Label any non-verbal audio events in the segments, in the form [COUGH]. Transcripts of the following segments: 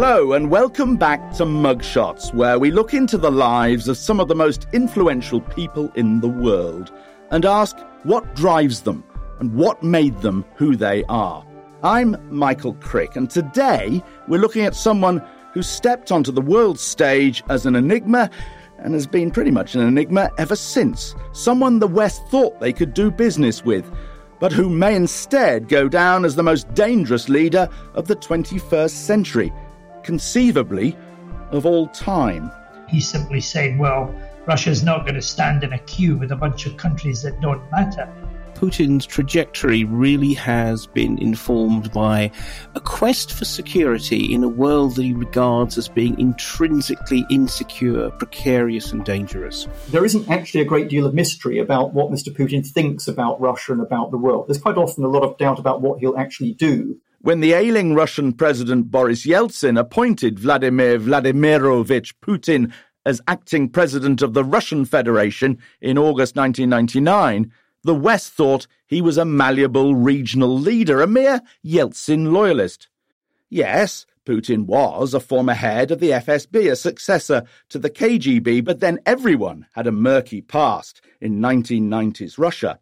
Hello, and welcome back to Mugshots, where we look into the lives of some of the most influential people in the world and ask what drives them and what made them who they are. I'm Michael Crick, and today we're looking at someone who stepped onto the world stage as an enigma and has been pretty much an enigma ever since. Someone the West thought they could do business with, but who may instead go down as the most dangerous leader of the 21st century, conceivably of all time. He simply said, well, Russia's not going to stand in a queue with a bunch of countries that don't matter. Putin's trajectory really has been informed by a quest for security in a world that he regards as being intrinsically insecure, precarious, and dangerous. There isn't actually a great deal of mystery about what Mr. Putin thinks about Russia and about the world. There's quite often a lot of doubt about what he'll actually do. When the ailing Russian President Boris Yeltsin appointed Vladimir Vladimirovich Putin as acting president of the Russian Federation in August 1999, the West thought he was a malleable regional leader, a mere Yeltsin loyalist. Yes, Putin was a former head of the FSB, a successor to the KGB, but then everyone had a murky past in 1990s Russia.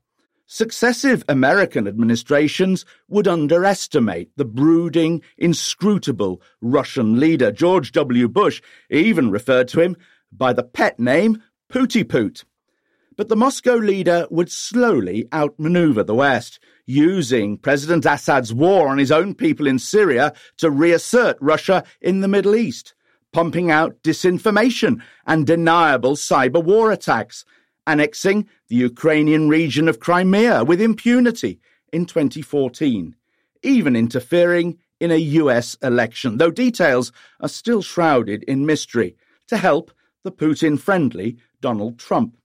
Successive American administrations would underestimate the brooding, inscrutable Russian leader. George W. Bush even referred to him by the pet name Pooty Poot. But the Moscow leader would slowly outmaneuver the West, using President Assad's war on his own people in Syria to reassert Russia in the Middle East, pumping out disinformation and deniable cyber war attacks, annexing the Ukrainian region of Crimea with impunity in 2014, even interfering in a US election, though details are still shrouded in mystery, to help the Putin friendly Donald Trump.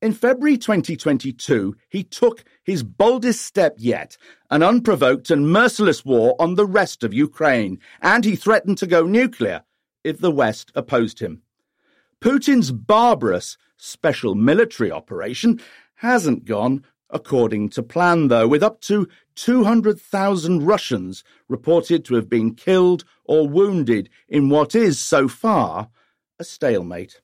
In February 2022, he took his boldest step yet, an unprovoked and merciless war on the rest of Ukraine, and he threatened to go nuclear if the West opposed him. Putin's barbarous special military operation hasn't gone according to plan, though, with up to 200,000 Russians reported to have been killed or wounded in what is, so far, a stalemate.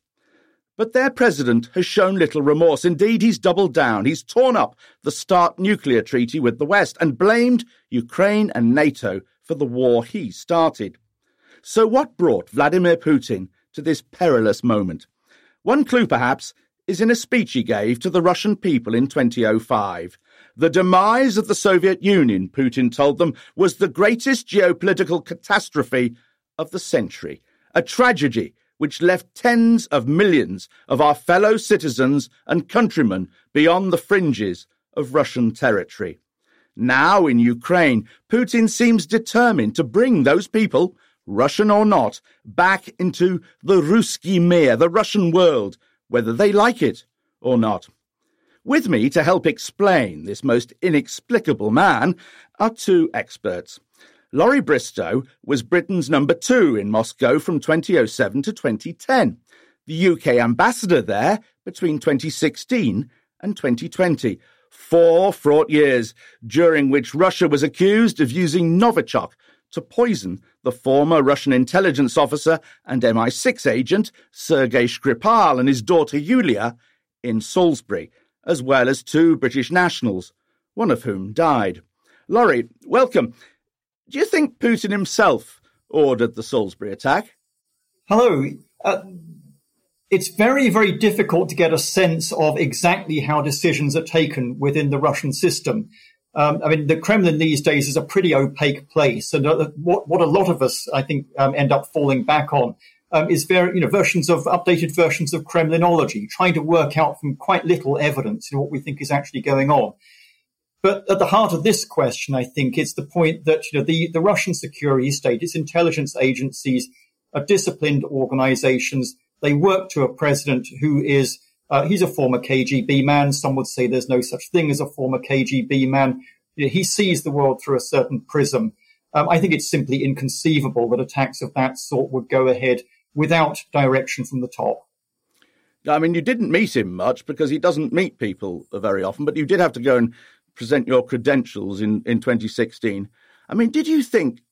But their president has shown little remorse. Indeed, he's doubled down. He's torn up the START nuclear treaty with the West and blamed Ukraine and NATO for the war he started. So, what brought Vladimir Putin to this perilous moment? One clue, perhaps, is in a speech he gave to the Russian people in 2005. The demise of the Soviet Union, Putin told them, was the greatest geopolitical catastrophe of the century, a tragedy which left tens of millions of our fellow citizens and countrymen beyond the fringes of Russian territory. Now in Ukraine, Putin seems determined to bring those people, Russian or not, back into the Ruski Mir, the Russian world, whether they like it or not. With me to help explain this most inexplicable man are two experts. Laurie Bristow was Britain's number two in Moscow from 2007 to 2010, the UK ambassador there between 2016 and 2020. Four fraught years during which Russia was accused of using Novichok to poison the former Russian intelligence officer and MI6 agent Sergei Skripal and his daughter Yulia in Salisbury, as well as two British nationals, one of whom died. Laurie, welcome. Do you think Putin himself ordered the Salisbury attack? Hello. Uh, it's very, very difficult to get a sense of exactly how decisions are taken within the Russian system. Um, I mean, the Kremlin these days is a pretty opaque place, and uh, what what a lot of us, I think, um, end up falling back on um, is very, you know, versions of updated versions of Kremlinology, trying to work out from quite little evidence you know, what we think is actually going on. But at the heart of this question, I think, it's the point that you know the, the Russian security state, its intelligence agencies, are disciplined organizations. They work to a president who is uh, he's a former KGB man. Some would say there's no such thing as a former KGB man. He sees the world through a certain prism. Um, I think it's simply inconceivable that attacks of that sort would go ahead without direction from the top. I mean, you didn't meet him much because he doesn't meet people very often, but you did have to go and present your credentials in, in 2016. I mean, did you think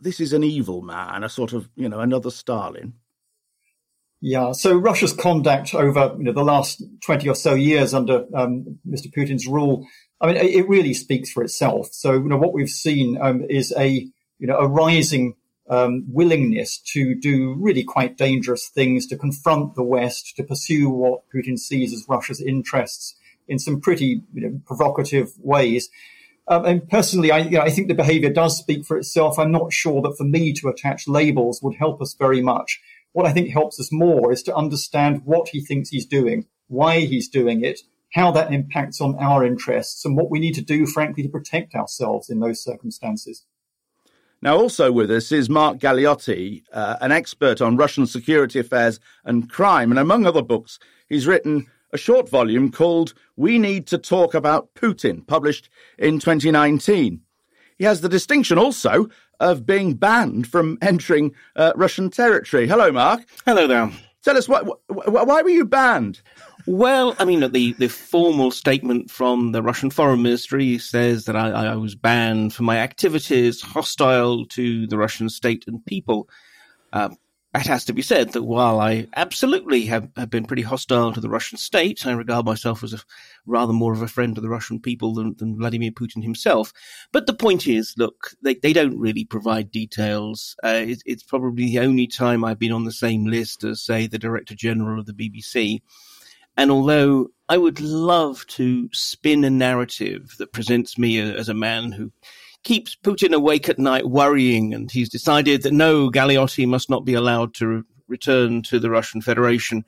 this is an evil man, a sort of, you know, another Stalin? Yeah, so Russia's conduct over you know, the last 20 or so years under um, Mr. Putin's rule, I mean, it really speaks for itself. So, you know, what we've seen um, is a, you know, a rising um, willingness to do really quite dangerous things, to confront the West, to pursue what Putin sees as Russia's interests in some pretty you know, provocative ways. Um, and personally, I, you know, I think the behaviour does speak for itself. I'm not sure that for me to attach labels would help us very much. What I think helps us more is to understand what he thinks he's doing, why he's doing it, how that impacts on our interests, and what we need to do, frankly, to protect ourselves in those circumstances. Now, also with us is Mark Galeotti, uh, an expert on Russian security affairs and crime. And among other books, he's written a short volume called We Need to Talk About Putin, published in 2019. He has the distinction also of being banned from entering uh, Russian territory. Hello, Mark. Hello there. Tell us, why, why were you banned? Well, I mean, the, the formal statement from the Russian Foreign Ministry says that I, I was banned for my activities hostile to the Russian state and people. Uh, it has to be said that while I absolutely have, have been pretty hostile to the Russian state, I regard myself as a rather more of a friend of the Russian people than, than Vladimir Putin himself. But the point is, look, they, they don't really provide details. Uh, it, it's probably the only time I've been on the same list as, say, the Director General of the BBC. And although I would love to spin a narrative that presents me as a man who keeps Putin awake at night worrying, and he's decided that no, Galeotti must not be allowed to re- return to the Russian Federation.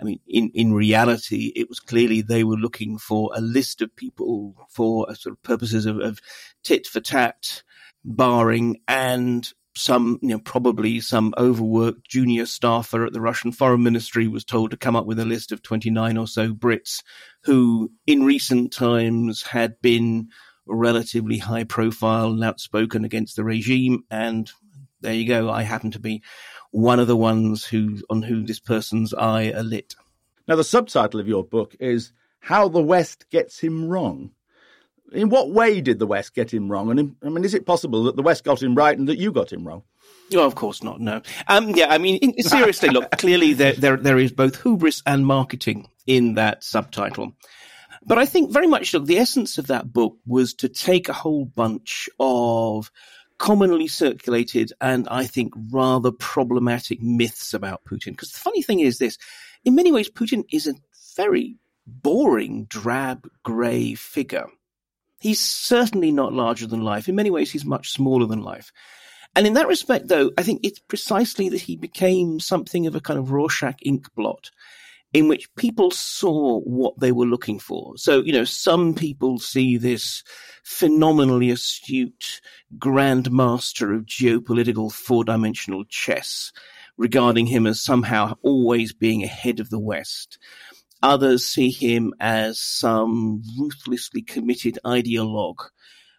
I mean, in, in reality, it was clearly they were looking for a list of people for uh, sort of purposes of, of tit for tat, barring and some, you know, probably some overworked junior staffer at the Russian foreign ministry was told to come up with a list of 29 or so Brits who in recent times had been relatively high profile and outspoken against the regime. And there you go. I happen to be one of the ones who, on whom this person's eye are lit. Now, the subtitle of your book is How the West Gets Him Wrong. In what way did the West get him wrong? And I mean, is it possible that the West got him right and that you got him wrong? Oh, of course not. No. Um, yeah, I mean, in, seriously, look, clearly there, there, there is both hubris and marketing in that subtitle. But I think very much, look, the essence of that book was to take a whole bunch of commonly circulated and I think rather problematic myths about Putin. Because the funny thing is this, in many ways, Putin is a very boring, drab, grey figure. He's certainly not larger than life. In many ways, he's much smaller than life. And in that respect, though, I think it's precisely that he became something of a kind of Rorschach ink blot in which people saw what they were looking for. So, you know, some people see this phenomenally astute grandmaster of geopolitical four dimensional chess, regarding him as somehow always being ahead of the West. Others see him as some ruthlessly committed ideologue.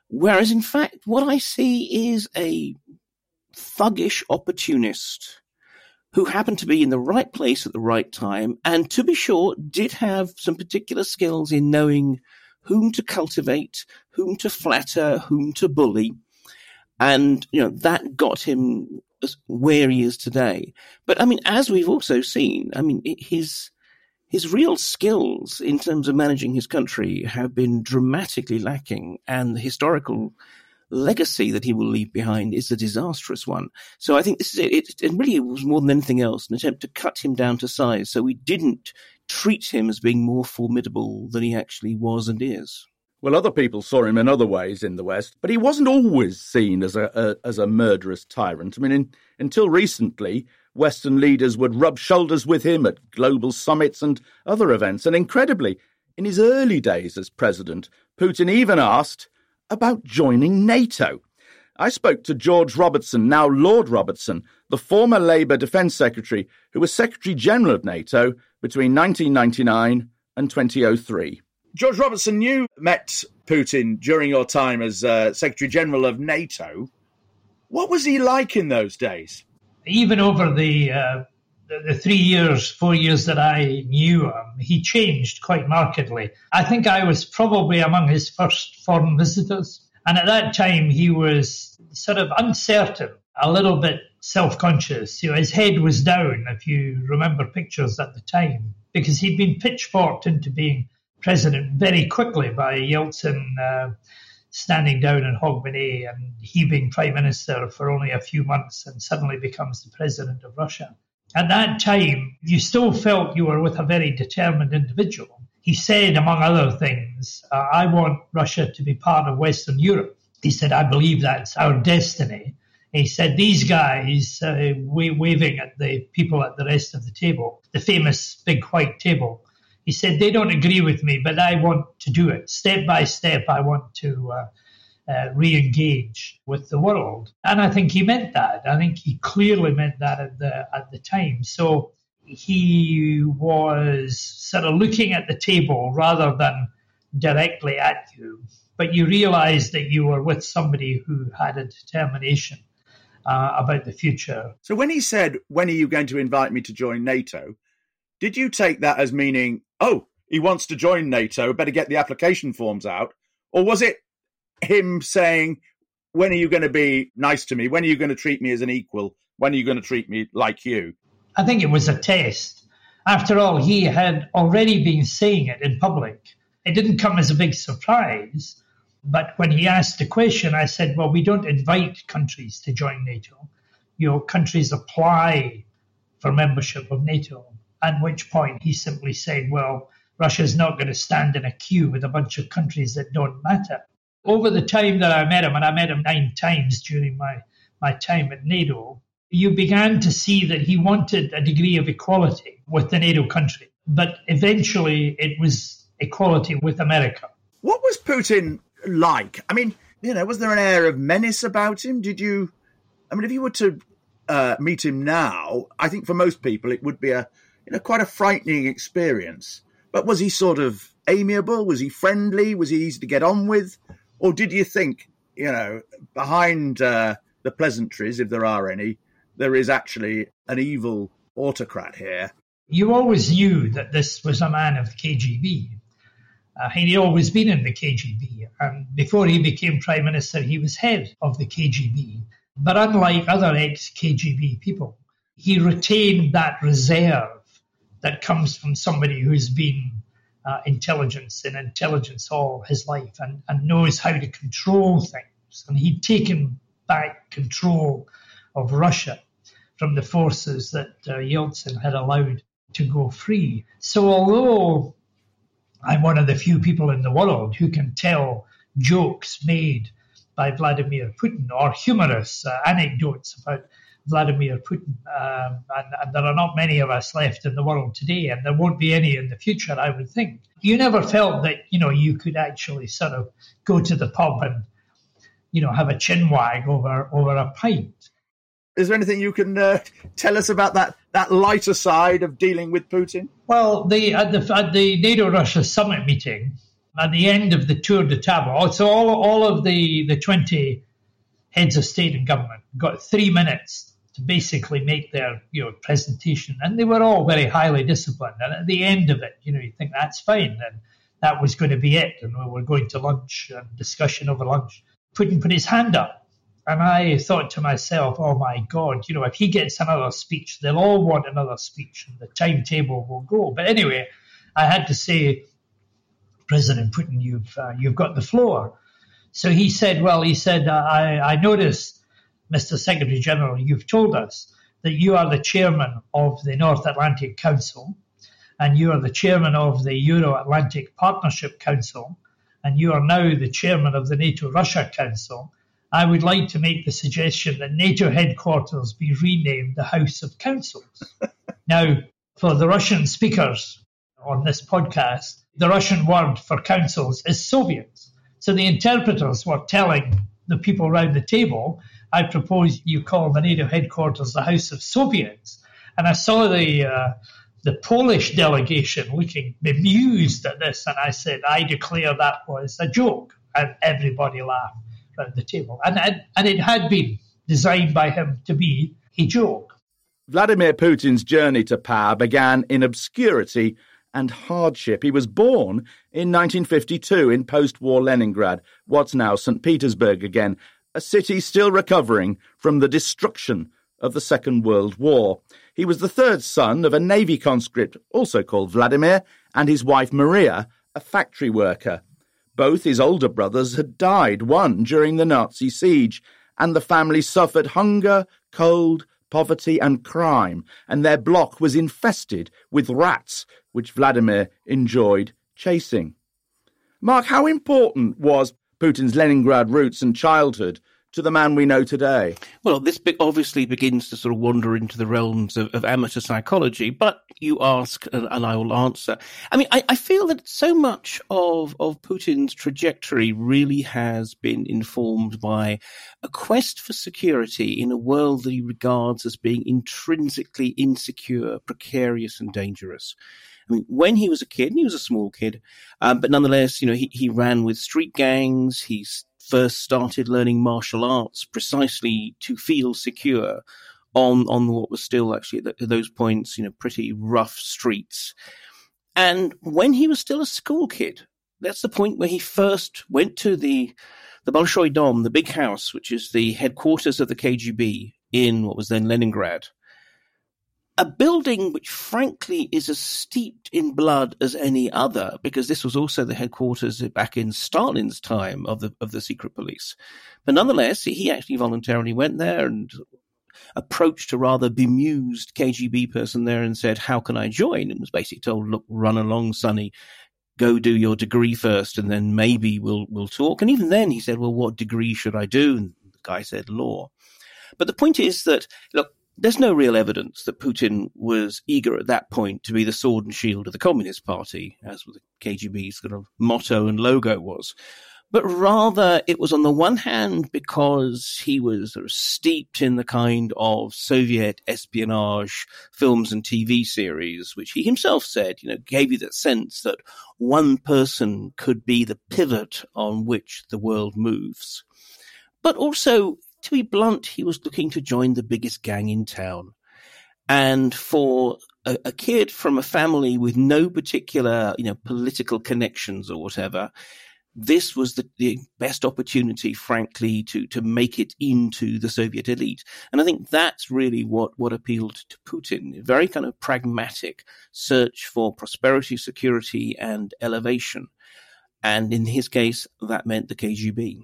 Whereas in fact, what I see is a thuggish opportunist who happened to be in the right place at the right time, and to be sure, did have some particular skills in knowing whom to cultivate, whom to flatter, whom to bully. And, you know, that got him where he is today. But I mean, as we've also seen, I mean, his, his real skills in terms of managing his country have been dramatically lacking and the historical legacy that he will leave behind is a disastrous one. So I think this is it. It, it really was more than anything else an attempt to cut him down to size. So we didn't treat him as being more formidable than he actually was and is. Well, other people saw him in other ways in the West, but he wasn't always seen as a, a as a murderous tyrant. I mean, in, until recently, Western leaders would rub shoulders with him at global summits and other events. And incredibly, in his early days as president, Putin even asked about joining NATO. I spoke to George Robertson, now Lord Robertson, the former Labour Defence Secretary, who was Secretary General of NATO between 1999 and 2003. George Robertson, you met Putin during your time as uh, Secretary General of NATO. What was he like in those days? Even over the, uh, the, three years, four years that I knew him, he changed quite markedly. I think I was probably among his first foreign visitors. And at that time, he was sort of uncertain a little bit self conscious. You know, his head was down, if you remember pictures at the time, because he'd been pitchforked into being president very quickly by Yeltsin uh, standing down in Hogmanay and he being prime minister for only a few months and suddenly becomes the president of Russia. At that time, you still felt you were with a very determined individual. He said, among other things, uh, I want Russia to be part of Western Europe. He said, I believe that's our destiny. He said, These guys uh, waving at the people at the rest of the table, the famous big white table, he said, They don't agree with me, but I want to do it. Step by step, I want to uh, uh, re engage with the world. And I think he meant that. I think he clearly meant that at the, at the time. So he was sort of looking at the table rather than directly at you. But you realized that you were with somebody who had a determination uh, about the future. So when he said, When are you going to invite me to join NATO? Did you take that as meaning, oh, he wants to join NATO, better get the application forms out? Or was it him saying, when are you going to be nice to me? When are you going to treat me as an equal? When are you going to treat me like you? I think it was a test. After all, he had already been saying it in public. It didn't come as a big surprise. But when he asked the question, I said, well, we don't invite countries to join NATO. You know, countries apply for membership of NATO. At which point he simply said, well, Russia's not going to stand in a queue with a bunch of countries that don't matter. Over the time that I met him, and I met him nine times during my, my time at NATO, you began to see that he wanted a degree of equality with the NATO country. But eventually it was equality with America. What was Putin like? I mean, you know, was there an air of menace about him? Did you, I mean, if you were to uh, meet him now, I think for most people it would be a you know, quite a frightening experience. But was he sort of amiable? Was he friendly? Was he easy to get on with? Or did you think, you know, behind uh, the pleasantries, if there are any, there is actually an evil autocrat here? You always knew that this was a man of the KGB. Uh, he'd always been in the KGB, and before he became prime minister, he was head of the KGB. But unlike other ex KGB people, he retained that reserve that comes from somebody who's been uh, intelligence and intelligence all his life and, and knows how to control things. And he'd taken back control of Russia from the forces that uh, Yeltsin had allowed to go free. So, although I'm one of the few people in the world who can tell jokes made by Vladimir Putin or humorous uh, anecdotes about Vladimir Putin. Um, and, and, there are not many of us left in the world today, and there won't be any in the future, I would think. You never felt that, you know, you could actually sort of go to the pub and, you know, have a chin wag over, over a pint. Is there anything you can uh, tell us about that, that lighter side of dealing with Putin? Well, the, at, the, at the NATO Russia summit meeting, at the end of the tour de table, so all, all of the, the 20 heads of state and government got three minutes to basically make their you know presentation, and they were all very highly disciplined. And at the end of it, you know, you think that's fine, and that was going to be it, and we were going to lunch and discussion over lunch. Putin put his hand up, and I thought to myself, "Oh my God, you know, if he gets another speech, they'll all want another speech, and the timetable will go." But anyway, I had to say, President Putin, you've uh, you've got the floor. So he said, "Well, he said, I, I noticed." Mr. Secretary General, you've told us that you are the chairman of the North Atlantic Council and you are the chairman of the Euro Atlantic Partnership Council and you are now the chairman of the NATO Russia Council. I would like to make the suggestion that NATO headquarters be renamed the House of Councils. [LAUGHS] now, for the Russian speakers on this podcast, the Russian word for councils is Soviets. So the interpreters were telling the people around the table I propose you call the NATO headquarters the House of Soviets. And I saw the uh, the Polish delegation looking bemused at this, and I said, I declare that was a joke. And everybody laughed around the table. And, and, and it had been designed by him to be a joke. Vladimir Putin's journey to power began in obscurity and hardship. He was born in 1952 in post war Leningrad, what's now St. Petersburg again, a city still recovering from the destruction of the Second World War. He was the third son of a Navy conscript, also called Vladimir, and his wife Maria, a factory worker. Both his older brothers had died, one during the Nazi siege, and the family suffered hunger, cold, poverty, and crime, and their block was infested with rats, which Vladimir enjoyed chasing. Mark, how important was Putin's Leningrad roots and childhood to the man we know today? Well, this obviously begins to sort of wander into the realms of, of amateur psychology, but you ask and, and I will answer. I mean, I, I, feel that so much of, of Putin's trajectory really has been informed by a quest for security in a world that he regards as being intrinsically insecure, precarious, and dangerous. I mean, when he was a kid, and he was a small kid, um, but nonetheless, you know, he, he ran with street gangs. He first started learning martial arts precisely to feel secure on on what was still actually at those points, you know, pretty rough streets. And when he was still a school kid, that's the point where he first went to the the Bolshoi Dom, the big house, which is the headquarters of the KGB in what was then Leningrad a building which frankly is as steeped in blood as any other, because this was also the headquarters back in Stalin's time of the of the secret police. But nonetheless, he actually voluntarily went there and approached a rather bemused KGB person there and said, "How can I join?" and was basically told, "Look, run along, Sonny." Go do your degree first, and then maybe we'll we'll talk. And even then, he said, "Well, what degree should I do?" And the guy said, "Law." But the point is that look, there's no real evidence that Putin was eager at that point to be the sword and shield of the Communist Party, as the KGB's sort of motto and logo was. But rather, it was on the one hand because he was sort of steeped in the kind of Soviet espionage films and TV series, which he himself said, you know, gave you that sense that one person could be the pivot on which the world moves. But also, to be blunt, he was looking to join the biggest gang in town. And for a, a, kid from a family with no particular, you know, political connections or whatever, this was the, the, best opportunity, frankly, to, to make it into the Soviet elite. And I think that's really what, what appealed to Putin. A very kind of pragmatic search for prosperity, security, and elevation. And in his case, that meant the KGB.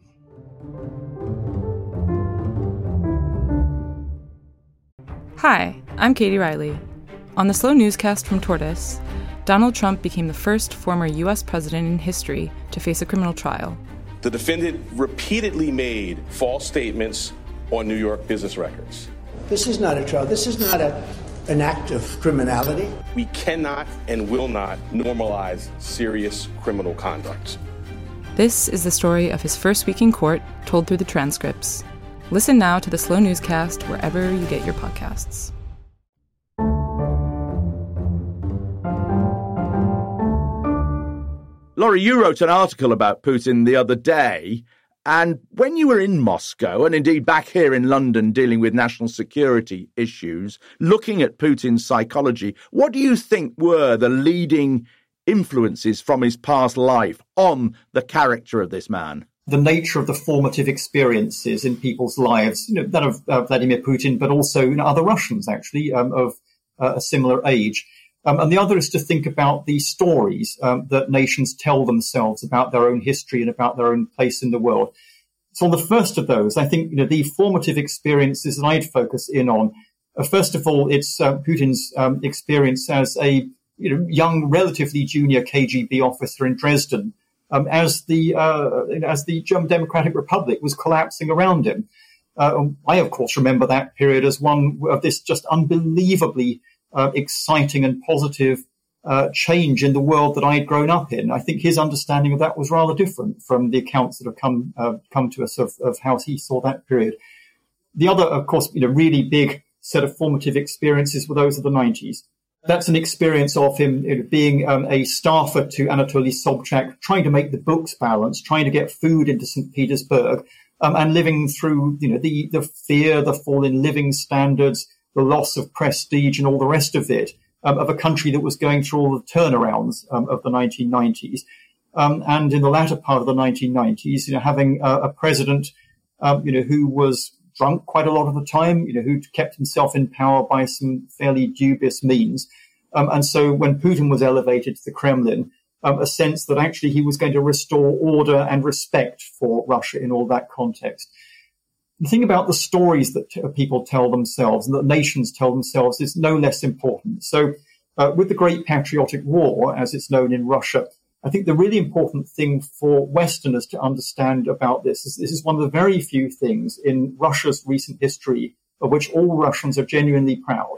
Hi, I'm Katie Riley. On the Slow Newscast from Tortoise, Donald Trump became the first former U.S. president in history to face a criminal trial. The defendant repeatedly made false statements on New York business records. This is not a trial. This is not a, an act of criminality. We cannot and will not normalize serious criminal conduct. This is the story of his first week in court, told through the transcripts. Listen now to the Slow Newscast wherever you get your podcasts. Laurie, you wrote an article about Putin the other day. And when you were in Moscow, and indeed back here in London dealing with national security issues, looking at Putin's psychology, what do you think were the leading influences from his past life on the character of this man? The nature of the formative experiences in people's lives, you know, that of uh, Vladimir Putin, but also you know, other Russians actually um, of uh, a similar age. Um, and the other is to think about the stories um, that nations tell themselves about their own history and about their own place in the world. So on the first of those, I think you know the formative experiences that I'd focus in on. Uh, first of all, it's uh, Putin's um, experience as a you know young, relatively junior KGB officer in Dresden um, as the uh, as the German Democratic Republic was collapsing around him. Uh, I, of course, remember that period as one of this just unbelievably uh, exciting and positive uh, change in the world that I had grown up in. I think his understanding of that was rather different from the accounts that have come uh, come to us of, of how he saw that period. The other, of course, you know, really big set of formative experiences were those of the 90s that's an experience of him being um, a staffer to Anatoly Sobchak, trying to make the books balance, trying to get food into St. Petersburg, um, and living through, you know, the, the fear, the fall in living standards, the loss of prestige and all the rest of it, um, of a country that was going through all the turnarounds um, of the 1990s. Um, and in the latter part of the 1990s, you know, having a president um, you know, who was drunk quite a lot of the time, you know, who kept himself in power by some fairly dubious means. Um, and so when Putin was elevated to the Kremlin, um, a sense that actually he was going to restore order and respect for Russia in all that context. The thing about the stories that t- people tell themselves and that nations tell themselves is no less important. So, uh, with the Great Patriotic War, as it's known in Russia, I think the really important thing for Westerners to understand about this is this is one of the very few things in Russia's recent history of which all Russians are genuinely proud.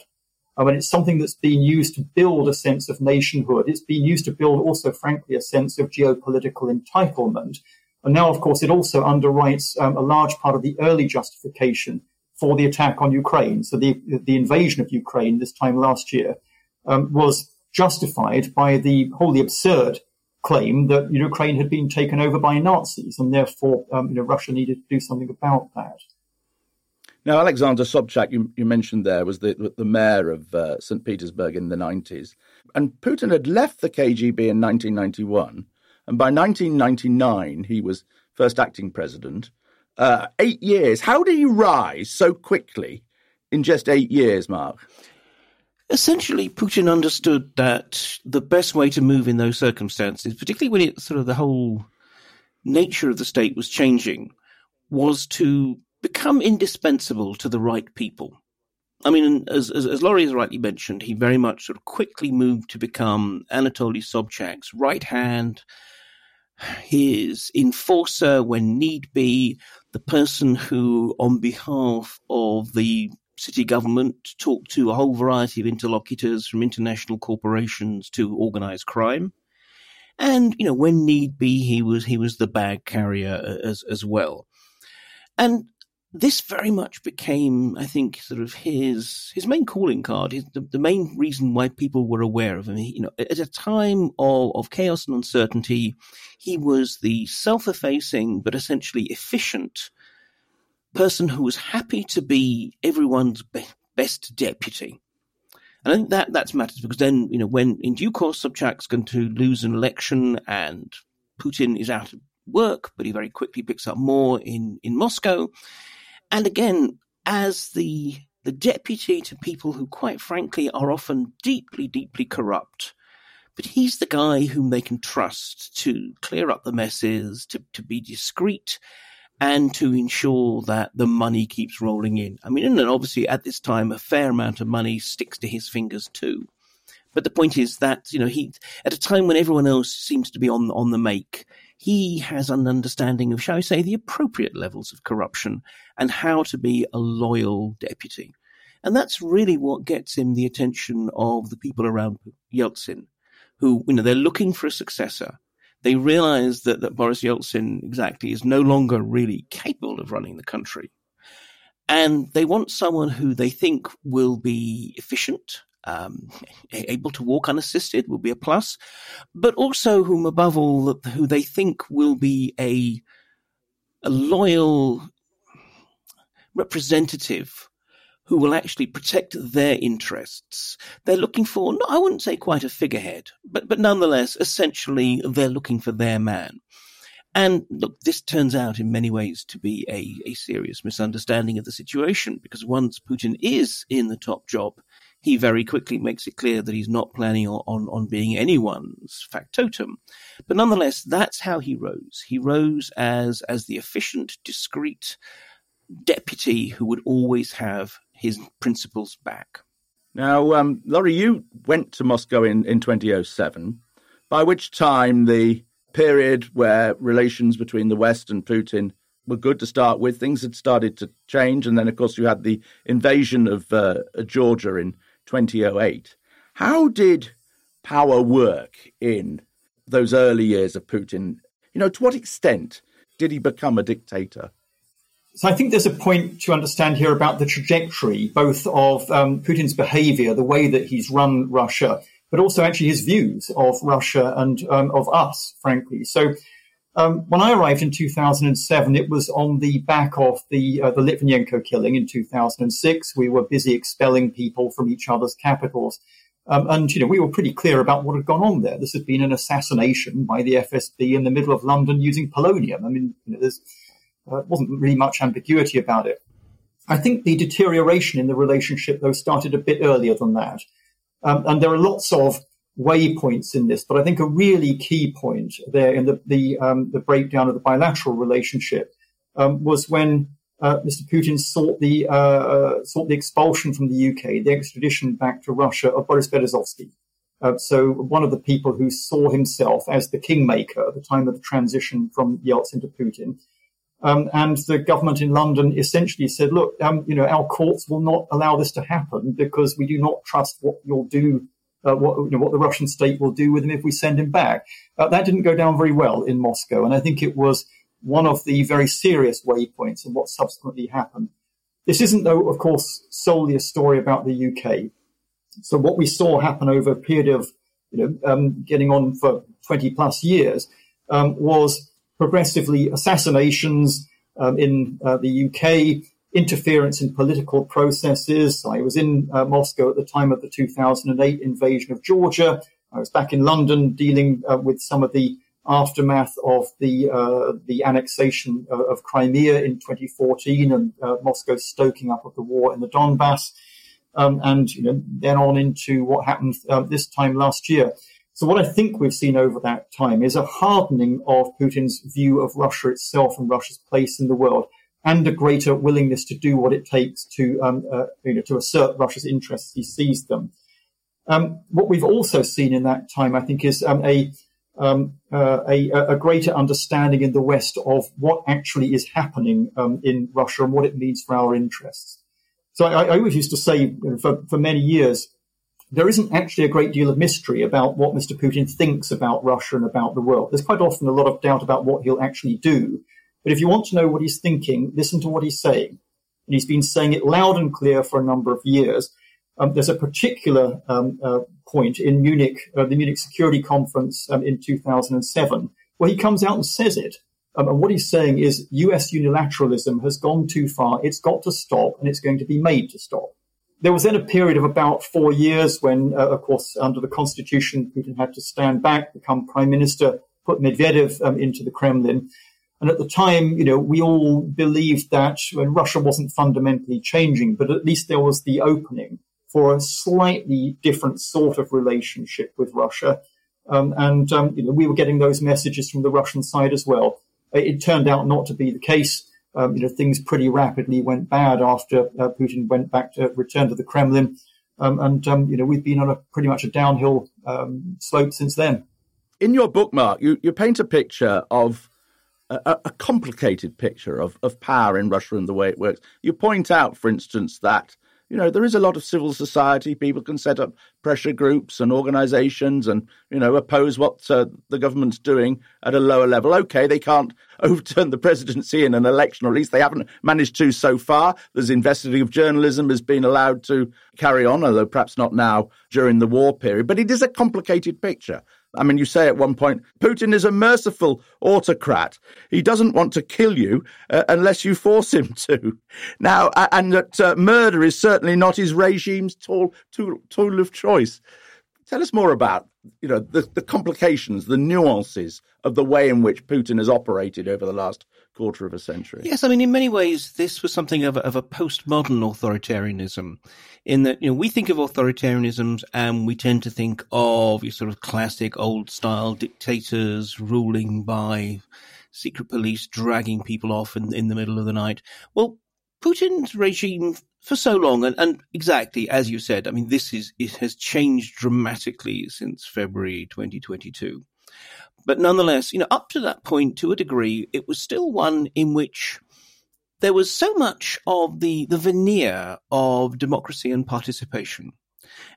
I mean, it's something that's been used to build a sense of nationhood. It's been used to build also, frankly, a sense of geopolitical entitlement. And now, of course, it also underwrites um, a large part of the early justification for the attack on Ukraine. So the, the invasion of Ukraine this time last year um, was justified by the wholly absurd claim that Ukraine had been taken over by Nazis, and therefore um, you know, Russia needed to do something about that. Now, Alexander Sobchak, you, you mentioned there, was the, the mayor of uh, St. Petersburg in the 90s. And Putin had left the KGB in 1991. And by 1999, he was first acting president. Uh, eight years. How do you rise so quickly in just eight years, Mark? Essentially Putin understood that the best way to move in those circumstances, particularly when it sort of the whole nature of the state was changing, was to become indispensable to the right people. I mean, as, as, as Laurie has rightly mentioned, he very much sort of quickly moved to become Anatoly Sobchak's right hand, his enforcer when need be, the person who, on behalf of the city government talked to a whole variety of interlocutors from international corporations to organized crime. And, you know, when need be, he was, he was the bag carrier as, as well. And this very much became, I think, sort of his his main calling card. His, the, the, main reason why people were aware of him. You know, at a time of, of chaos and uncertainty, he was the self-effacing but essentially efficient person who was happy to be everyone's be- best deputy. And I think that that matters because then, you know, when in due course Sobchak's going to lose an election and Putin is out of work, but he very quickly picks up more in, in Moscow. And again, as the the deputy to people who quite frankly are often deeply, deeply corrupt. But he's the guy whom they can trust to clear up the messes, to, to be discreet, and to ensure that the money keeps rolling in. I mean, and obviously at this time, a fair amount of money sticks to his fingers too. But the point is that, you know, he, at a time when everyone else seems to be on, on the make, he has an understanding of, shall I say, the appropriate levels of corruption and how to be a loyal deputy. And that's really what gets him the attention of the people around Yeltsin, who, you know, they're looking for a successor they realize that, that Boris Yeltsin exactly is no longer really capable of running the country. And they want someone who they think will be efficient, um, able to walk unassisted will be a plus, but also whom above all, who they think will be a, a loyal representative who will actually protect their interests. They're looking for, I wouldn't say quite a figurehead, but, but nonetheless, essentially, they're looking for their man. And look, this turns out in many ways to be a, a serious misunderstanding of the situation because once Putin is in the top job, he very quickly makes it clear that he's not planning on, on being anyone's factotum. But nonetheless, that's how he rose. He rose as, as the efficient, discreet deputy who would always have his principles back. Now, um, Laurie, you went to Moscow in, in 2007, by which time the period where relations between the West and Putin were good to start with, things had started to change. And then, of course, you had the invasion of uh, Georgia in 2008. How did power work in those early years of Putin? You know, to what extent did he become a dictator? So I think there's a point to understand here about the trajectory, both of um, Putin's behavior, the way that he's run Russia, but also actually his views of Russia and um, of us, frankly. So um, when I arrived in 2007, it was on the back of the uh, the Litvinenko killing in 2006. We were busy expelling people from each other's capitals. Um, and, you know, we were pretty clear about what had gone on there. This had been an assassination by the FSB in the middle of London using polonium. I mean, you know, there's uh, wasn't really much ambiguity about it. I think the deterioration in the relationship, though, started a bit earlier than that. Um, and there are lots of waypoints in this, but I think a really key point there in the the, um, the breakdown of the bilateral relationship um, was when uh, Mr. Putin sought the uh, uh sought the expulsion from the UK, the extradition back to Russia of Boris Berezovsky. Uh, so one of the people who saw himself as the kingmaker at the time of the transition from Yeltsin to Putin. Um, and the government in London essentially said, look, um, you know, our courts will not allow this to happen because we do not trust what you'll do, uh, what, you know, what the Russian state will do with him if we send him back. Uh, that didn't go down very well in Moscow. And I think it was one of the very serious waypoints in what subsequently happened. This isn't, though, of course, solely a story about the UK. So what we saw happen over a period of, you know, um, getting on for 20 plus years um, was progressively assassinations um, in uh, the UK, interference in political processes. I was in uh, Moscow at the time of the 2008 invasion of Georgia. I was back in London dealing uh, with some of the aftermath of the uh, the annexation of, of, Crimea in 2014 and uh, Moscow stoking up of the war in the Donbass um, and you know, then on into what happened uh, this time last year. So what I think we've seen over that time is a hardening of Putin's view of Russia itself and Russia's place in the world, and a greater willingness to do what it takes to um, uh, you know to assert Russia's interests. He sees them. Um, what we've also seen in that time, I think, is um, a, um, uh, a, a greater understanding in the West of what actually is happening um, in Russia and what it means for our interests. So I, I always used to say for, for many years, there isn't actually a great deal of mystery about what Mr. Putin thinks about Russia and about the world. There's quite often a lot of doubt about what he'll actually do. But if you want to know what he's thinking, listen to what he's saying. And he's been saying it loud and clear for a number of years. Um, there's a particular um, uh, point in Munich, uh, the Munich Security Conference um, in 2007, where he comes out and says it. Um, and what he's saying is US unilateralism has gone too far. It's got to stop and it's going to be made to stop. There was then a period of about four years when, uh, of course, under the constitution, Putin had to stand back, become prime minister, put Medvedev um, into the Kremlin. And at the time, you know, we all believed that when Russia wasn't fundamentally changing, but at least there was the opening for a slightly different sort of relationship with Russia. Um, and um, you know, we were getting those messages from the Russian side as well. It turned out not to be the case. Um, you know, things pretty rapidly went bad after uh, Putin went back to return to the Kremlin. Um, and, um, you know, we've been on a pretty much a downhill um, slope since then. In your bookmark, you, you paint a picture of a, a, complicated picture of, of power in Russia and the way it works. You point out, for instance, that you know, there is a lot of civil society. People can set up pressure groups and organizations and, you know, oppose what uh, the government's doing at a lower level. Okay, they can't [LAUGHS] overturn the presidency in an election, or at least they haven't managed to so far. There's investigative journalism has been allowed to carry on, although perhaps not now during the war period. But it is a complicated picture. I mean, you say at one point, Putin is a merciful autocrat. He doesn't want to kill you uh, unless you force him to. [LAUGHS] Now, uh, and that uh, murder is certainly not his regime's tool, tool, tool of choice. Tell us more about, you know, the, the complications, the nuances of the way in which Putin has operated over the last quarter of a century. Yes, I mean, in many ways, this was something of a, of a postmodern authoritarianism, in that you know we think of authoritarianisms and we tend to think of your sort of classic old style dictators ruling by secret police dragging people off in, in the middle of the night. Well, Putin's regime for so long, and, and exactly as you said, I mean, this is it has changed dramatically since February 2022. But nonetheless, you know, up to that point, to a degree, it was still one in which there was so much of the, the veneer of democracy and participation.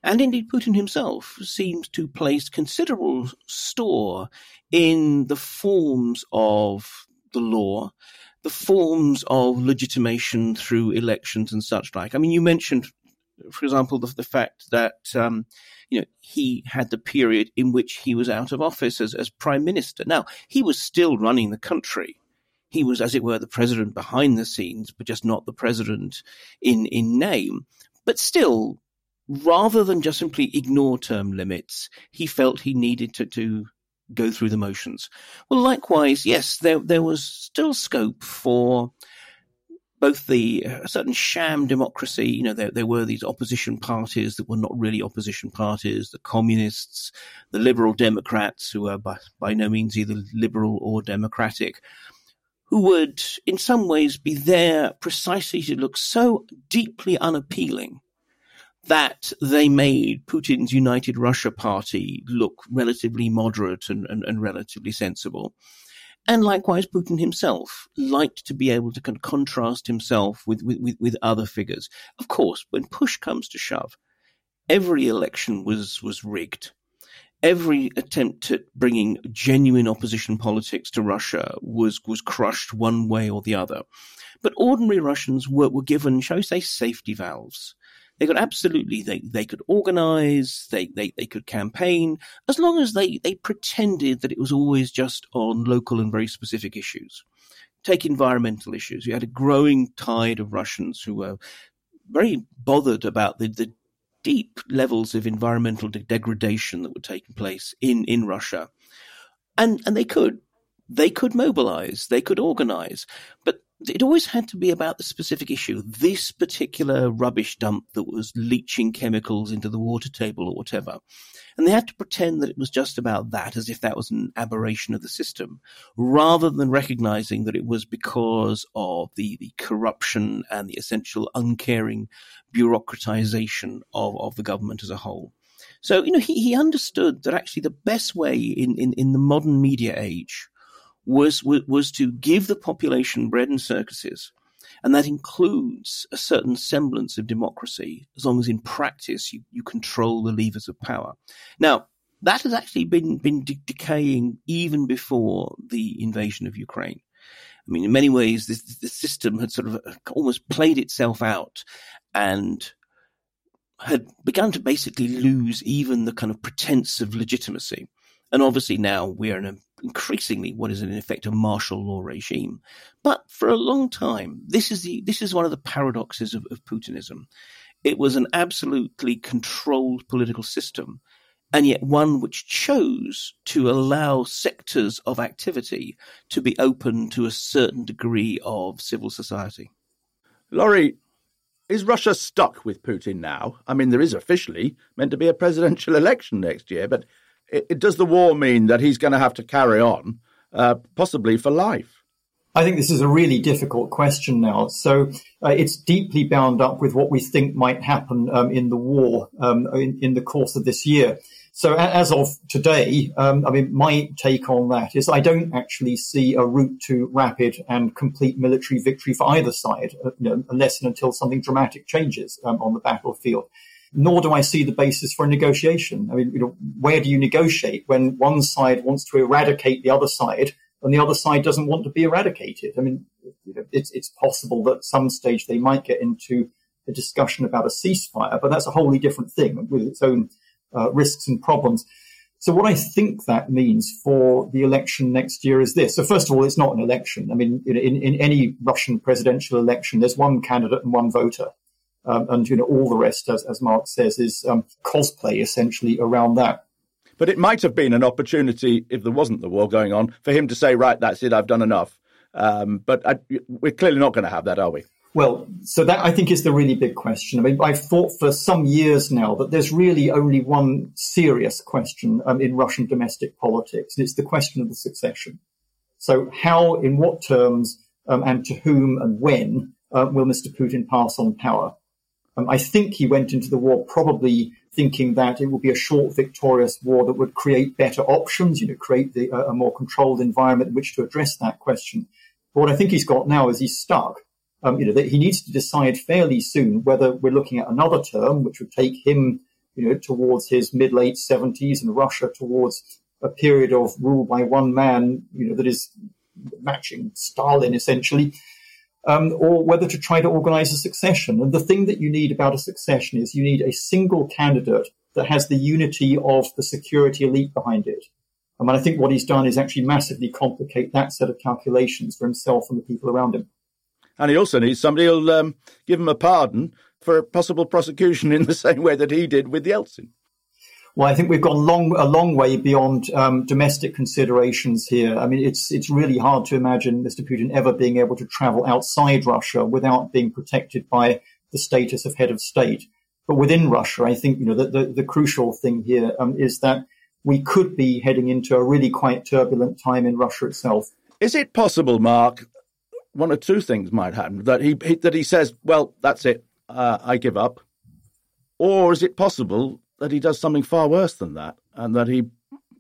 And indeed, Putin himself seems to place considerable store in the forms of the law, the forms of legitimation through elections and such like. I mean, you mentioned, for example, the, the fact that um, you know, he had the period in which he was out of office as, as prime minister. Now, he was still running the country. He was, as it were, the president behind the scenes, but just not the president in, in name. But still, rather than just simply ignore term limits, he felt he needed to, to go through the motions. Well, likewise, yes, there there was still scope for both the uh, certain sham democracy, you know, there, there were these opposition parties that were not really opposition parties, the communists, the liberal Democrats, who are by, by no means either liberal or democratic, who would in some ways be there precisely to look so deeply unappealing that they made Putin's United Russia Party look relatively moderate and, and, and relatively sensible. And likewise, Putin himself liked to be able to con- contrast himself with, with, with other figures. Of course, when push comes to shove, every election was, was rigged. Every attempt at bringing genuine opposition politics to Russia was, was crushed one way or the other. But ordinary Russians were, were given, shall we say, safety valves. They could absolutely they, they could organize, they, they, they could campaign, as long as they, they pretended that it was always just on local and very specific issues. Take environmental issues. You had a growing tide of Russians who were very bothered about the, the deep levels of environmental de- degradation that were taking place in, in Russia. And and they could they could mobilize, they could organize, but it always had to be about the specific issue. This particular rubbish dump that was leaching chemicals into the water table or whatever. And they had to pretend that it was just about that as if that was an aberration of the system, rather than recognizing that it was because of the, the corruption and the essential uncaring bureaucratization of, of the government as a whole. So, you know, he, he understood that actually the best way in, in, in the modern media age was, was, was to give the population bread and circuses. And that includes a certain semblance of democracy, as long as in practice you, you control the levers of power. Now, that has actually been, been de- decaying even before the invasion of Ukraine. I mean, in many ways, this, this system had sort of uh, almost played itself out and had begun to basically lose even the kind of pretense of legitimacy. And obviously now we're in a increasingly what is in effect a martial law regime. But for a long time, this is the this is one of the paradoxes of, of Putinism. It was an absolutely controlled political system, and yet one which chose to allow sectors of activity to be open to a certain degree of civil society. Laurie, is Russia stuck with Putin now? I mean, there is officially meant to be a presidential [LAUGHS] election next year, but it, it, does the war mean that he's going to have to carry on, uh, possibly for life? I think this is a really difficult question now. So uh, it's deeply bound up with what we think might happen um, in the war um, in, in, the course of this year. So as of today, um, I mean, my take on that is I don't actually see a route to rapid and complete military victory for either side, uh, you know, unless and until something dramatic changes um, on the battlefield nor do I see the basis for a negotiation. I mean, you know, where do you negotiate when one side wants to eradicate the other side and the other side doesn't want to be eradicated? I mean, you know, it's, it's possible that at some stage they might get into a discussion about a ceasefire, but that's a wholly different thing with its own uh, risks and problems. So what I think that means for the election next year is this. So first of all, it's not an election. I mean, in, in any Russian presidential election, there's one candidate and one voter. Um, and you know all the rest, as, as Mark says, is um, cosplay essentially around that. But it might have been an opportunity, if there wasn't the war going on, for him to say, "Right, that's it, I've done enough." Um, but I, we're clearly not going to have that, are we? Well, so that I think is the really big question. I mean, I've thought for some years now that there's really only one serious question um, in Russian domestic politics, and it's the question of the succession. So, how, in what terms, um, and to whom and when uh, will Mr. Putin pass on power? Um, I think he went into the war probably thinking that it would be a short, victorious war that would create better options, you know, create the, uh, a more controlled environment in which to address that question. But what I think he's got now is he's stuck. Um, you know, that he needs to decide fairly soon whether we're looking at another term, which would take him, you know, towards his mid late seventies and Russia towards a period of rule by one man, you know, that is matching Stalin essentially, um, or whether to try to organize a succession. And the thing that you need about a succession is you need a single candidate that has the unity of the security elite behind it. I mean, I think what he's done is actually massively complicate that set of calculations for himself and the people around him. And he also needs somebody who'll um, give him a pardon for a possible prosecution in the [LAUGHS] same way that he did with Yeltsin. Well, I think we've gone long a long way beyond um, domestic considerations here. I mean, it's it's really hard to imagine Mr. Putin ever being able to travel outside Russia without being protected by the status of head of state. But within Russia, I think you know the the, the crucial thing here um, is that we could be heading into a really quite turbulent time in Russia itself. Is it possible, Mark? One or two things might happen that he, that he says, "Well, that's it, uh, I give up," or is it possible that he does something far worse than that, and that he,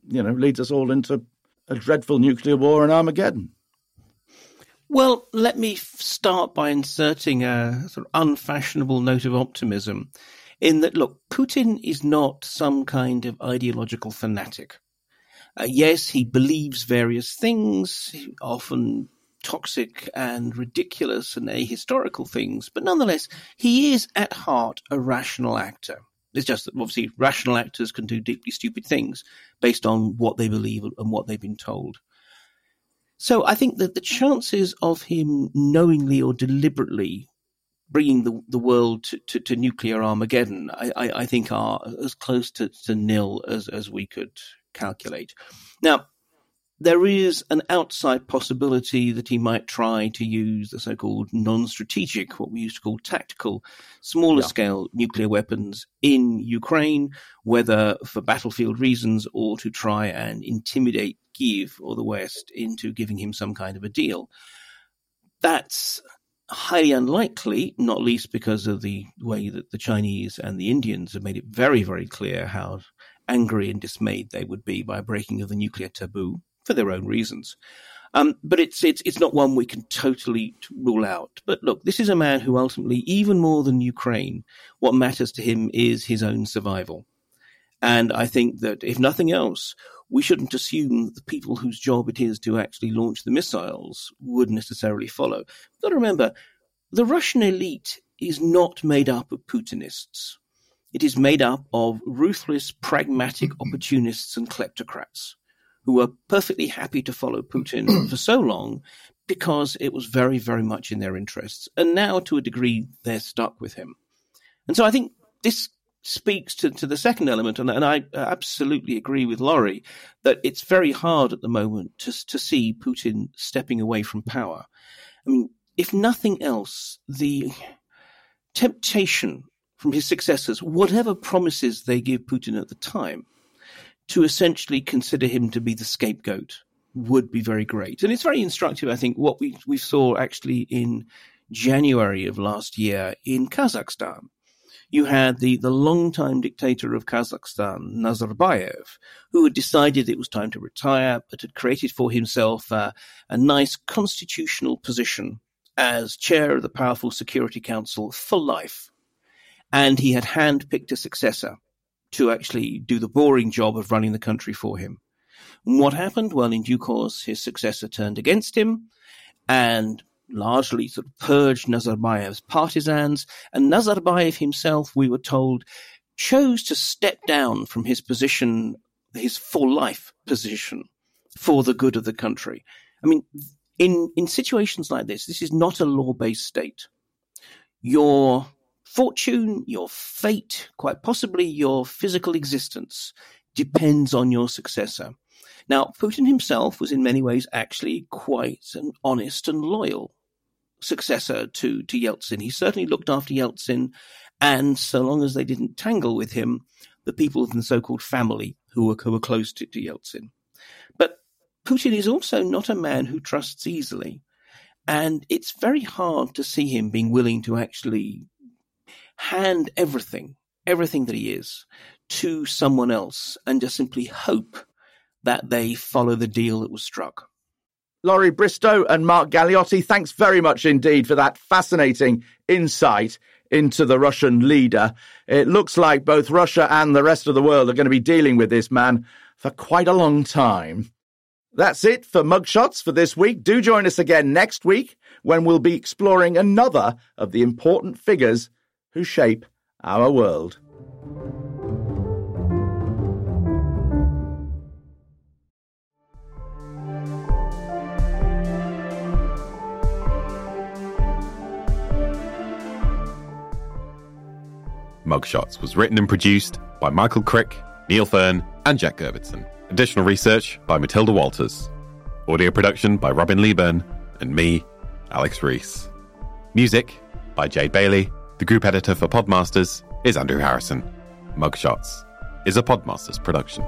you know, leads us all into a dreadful nuclear war and Armageddon? Well, let me start by inserting a sort of unfashionable note of optimism in that, look, Putin is not some kind of ideological fanatic. Uh, yes, he believes various things, often toxic and ridiculous and ahistorical things, but nonetheless, he is at heart a rational actor. It's just that obviously rational actors can do deeply stupid things based on what they believe and what they've been told. So I think that the chances of him knowingly or deliberately bringing the, the world to, to, to nuclear Armageddon, I, I, I, think are as close to, to nil as, as we could calculate. Now, there is an outside possibility that he might try to use the so-called non-strategic, what we used to call tactical, smaller yeah. scale nuclear weapons in Ukraine, whether for battlefield reasons or to try and intimidate Kiev or the West into giving him some kind of a deal. That's highly unlikely, not least because of the way that the Chinese and the Indians have made it very, very clear how angry and dismayed they would be by breaking of the nuclear taboo for their own reasons. Um, but it's it's it's not one we can totally rule out. But look, this is a man who ultimately, even more than Ukraine, what matters to him is his own survival. And I think that if nothing else, we shouldn't assume that the people whose job it is to actually launch the missiles would necessarily follow. We've got to remember, the Russian elite is not made up of Putinists. It is made up of ruthless, pragmatic opportunists and kleptocrats who were perfectly happy to follow Putin [CLEARS THROAT] for so long because it was very, very much in their interests. And now, to a degree, they're stuck with him. And so I think this speaks to, to the second element, and, and I absolutely agree with Laurie that it's very hard at the moment to, to see Putin stepping away from power. I mean, if nothing else, the temptation from his successors, whatever promises they give Putin at the time, to essentially consider him to be the scapegoat would be very great. And it's very instructive, I think, what we, we saw actually in January of last year in Kazakhstan. You had the, the longtime dictator of Kazakhstan, Nazarbayev, who had decided it was time to retire, but had created for himself a nice constitutional position as chair of the powerful Security Council for life. And he had handpicked a successor to actually do the boring job of running the country for him. And what happened? Well, in due course, his successor turned against him and largely sort of purged Nazarbayev's partisans. And Nazarbayev himself, we were told, chose to step down from his position, his for life position, for the good of the country. I mean, in, in situations like this, this is not a law based state. Your fortune, your fate, quite possibly your physical existence depends on your successor. Now, Putin himself was in many ways actually quite an honest and loyal successor to, to Yeltsin. He certainly looked after Yeltsin, and so long as they didn't tangle with him, the people in the so-called family who were, who were close to, to Yeltsin. But Putin is also not a man who trusts easily. And it's very hard to see him being willing to actually hand everything, everything that he is, to someone else and just simply hope that they follow the deal that was struck. Laurie Bristow and Mark Galeotti, thanks very much indeed for that fascinating insight into the Russian leader. It looks like both Russia and the rest of the world are going to be dealing with this man for quite a long time. That's it for Mugshots for this week. Do join us again next week when we'll be exploring another of the important figures who shape our world. Mugshots was written and produced by Michael Crick Neil Fearn, and Jack Gerbitson. Additional research by Mathilda Walters. Audio production by Robin Leeburn and me, Alex Rees. Music by Jade Bailey. The group editor for Podmasters is Andrew Harrison. Mugshots is a Podmasters production.